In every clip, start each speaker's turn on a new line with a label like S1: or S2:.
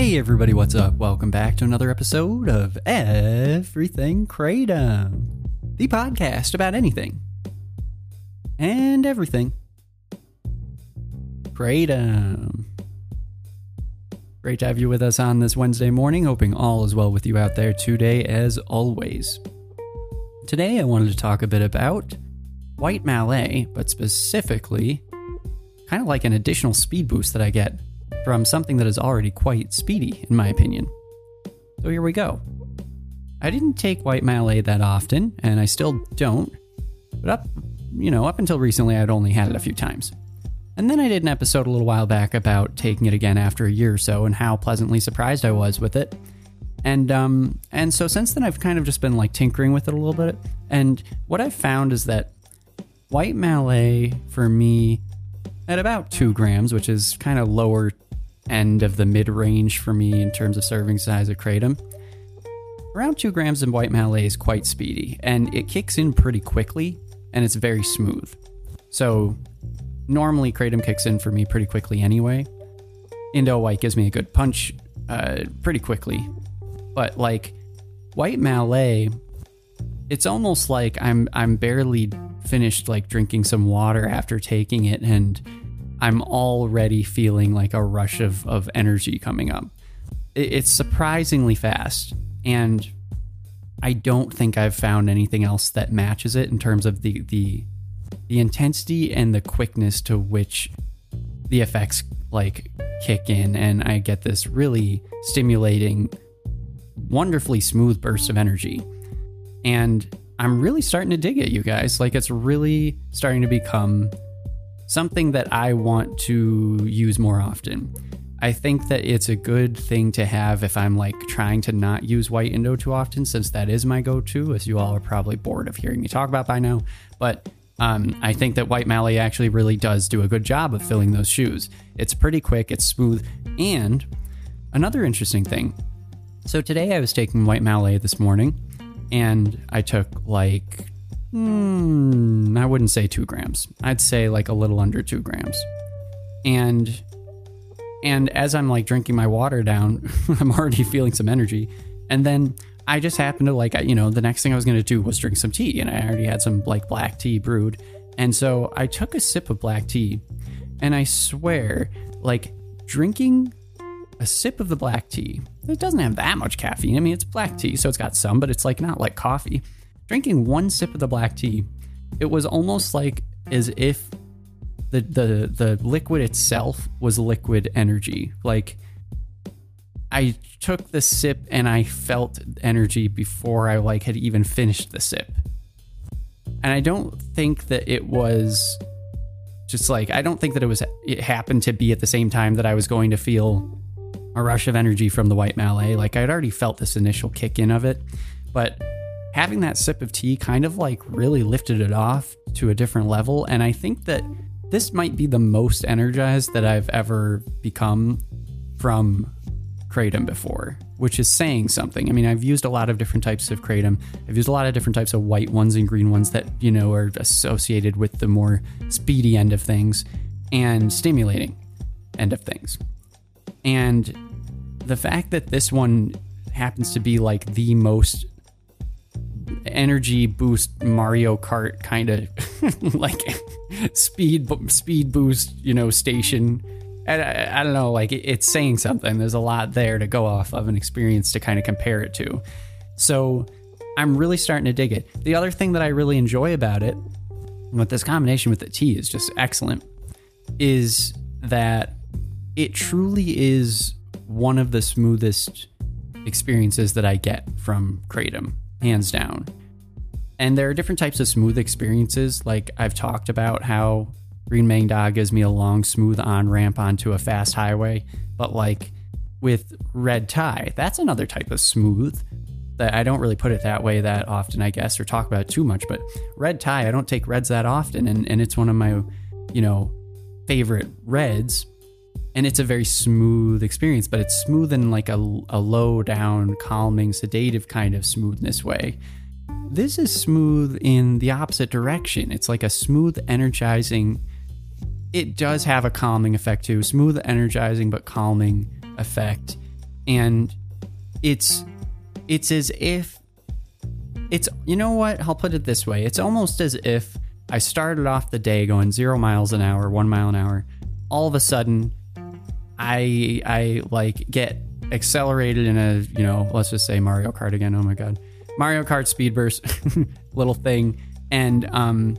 S1: Hey everybody, what's up? Welcome back to another episode of Everything Kratom, the podcast about anything and everything. Kratom. Great to have you with us on this Wednesday morning. Hoping all is well with you out there today, as always. Today, I wanted to talk a bit about white Malay, but specifically, kind of like an additional speed boost that I get from something that is already quite speedy, in my opinion. So here we go. I didn't take white Malay that often, and I still don't, but up, you know, up until recently, I'd only had it a few times. And then I did an episode a little while back about taking it again after a year or so and how pleasantly surprised I was with it. And um and so since then I've kind of just been like tinkering with it a little bit. And what I've found is that white Malay for me at about two grams, which is kind of lower end of the mid range for me in terms of serving size of kratom. Around two grams of white Malay is quite speedy, and it kicks in pretty quickly, and it's very smooth. So normally kratom kicks in for me pretty quickly anyway. Indo white gives me a good punch uh, pretty quickly, but like white Malay, it's almost like I'm I'm barely finished like drinking some water after taking it, and I'm already feeling like a rush of, of energy coming up. It's surprisingly fast, and I don't think I've found anything else that matches it in terms of the the the intensity and the quickness to which the effects like kick in and I get this really stimulating wonderfully smooth burst of energy. And I'm really starting to dig it, you guys. Like it's really starting to become something that I want to use more often. I think that it's a good thing to have if I'm like trying to not use white Indo too often, since that is my go to, as you all are probably bored of hearing me talk about by now. But um, I think that white Malay actually really does do a good job of filling those shoes. It's pretty quick, it's smooth, and another interesting thing. So today I was taking white Malay this morning, and I took like Hmm, I wouldn't say two grams. I'd say like a little under two grams. And and as I'm like drinking my water down, I'm already feeling some energy. And then I just happened to like, you know, the next thing I was going to do was drink some tea, and I already had some like black tea brewed. And so I took a sip of black tea, and I swear, like drinking a sip of the black tea, it doesn't have that much caffeine. I mean, it's black tea, so it's got some, but it's like not like coffee drinking one sip of the black tea, it was almost like as if the the the liquid itself was liquid energy. Like I took the sip and I felt energy before I like had even finished the sip. And I don't think that it was just like I don't think that it was it happened to be at the same time that I was going to feel a rush of energy from the white Malay. Like I'd already felt this initial kick in of it, but having that sip of tea kind of like really lifted it off to a different level. And I think that this might be the most energized that I've ever become from Kratom before, which is saying something. I mean, I've used a lot of different types of Kratom. I've used a lot of different types of white ones and green ones that, you know, are associated with the more speedy end of things and stimulating end of things. And the fact that this one happens to be like the most energy boost Mario Kart kind of like speed speed boost, you know, station. I, I, don't know, like it, it's saying something. There's a lot there to go off of an experience to kind of compare it to. So I'm really starting to dig it. The other thing that I really enjoy about it, with this combination with the tea is just excellent, is that it truly is one of the smoothest experiences that I get from Kratom hands down. And there are different types of smooth experiences. Like I've talked about how Green Maeng Da gives me a long, smooth on ramp onto a fast highway. But like with Red Thai, that's another type of smooth that I don't really put it that way that often, I guess, or talk about too much. But Red Thai, I don't take reds that often. And, and it's one of my, you know, favorite reds and it's a very smooth experience, but it's smooth in like a, a low down, calming, sedative kind of smoothness way. This is smooth in the opposite direction. It's like a smooth, energizing. It does have a calming effect too. Smooth, energizing, but calming effect. and it's it's as if it's you know what i'll put it this way it's almost as if i started off the day going zero miles an hour one mile an hour all of a sudden i i like get accelerated in a you know let's just say mario kart again. Oh my god. Mario kart speed burst little thing. And um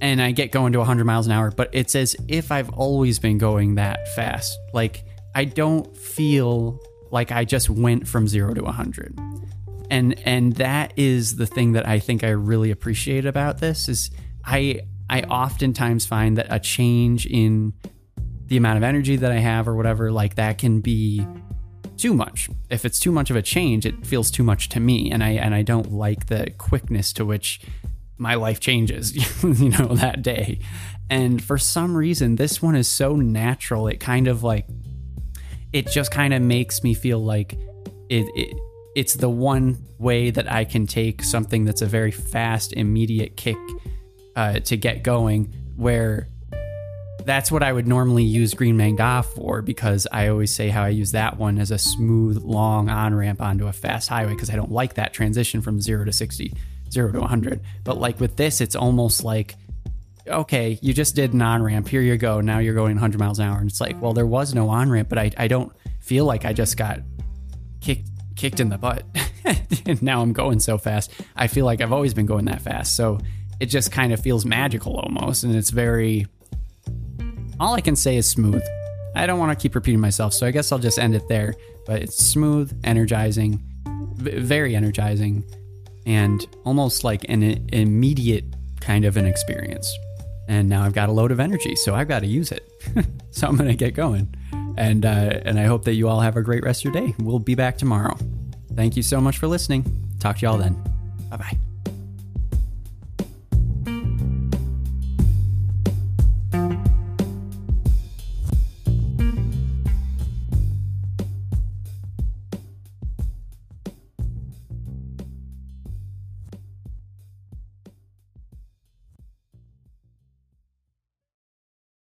S1: and i get going to 100 miles an hour but it's as if i've always been going that fast. Like i don't feel like i just went from 0 to 100 and and that is the thing that I think I really appreciate about this is I I oftentimes find that a change in the amount of energy that I have or whatever like that can be too much. If it's too much of a change, it feels too much to me and I and I don't like the quickness to which my life changes, you know, that day. And for some reason this one is so natural. It kind of like it just kind of makes me feel like it, it it's the one way that I can take something that's a very fast, immediate kick uh, to get going, where that's what I would normally use Green Maeng Da for because I always say how I use that one as a smooth, long on ramp onto a fast highway because I don't like that transition from zero to 60, zero to 100. But like with this, it's almost like, okay, you just did an on ramp. Here you go. Now you're going 100 miles an hour. And it's like, well, there was no on ramp, but I, I don't feel like I just got kicked kicked in the butt. and now I'm going so fast. I feel like I've always been going that fast. So it just kind of feels magical almost. And it's very, all I can say is smooth. I don't want to keep repeating myself. So I guess I'll just end it there. But it's smooth, energizing, very energizing, and almost like an immediate kind of an experience. And now I've got a load of energy, so I've got to use it. so I'm going to get going. And uh, and I hope that you all have a great rest of your day. We'll be back tomorrow. Thank you so much for listening. Talk to y'all then. Bye bye.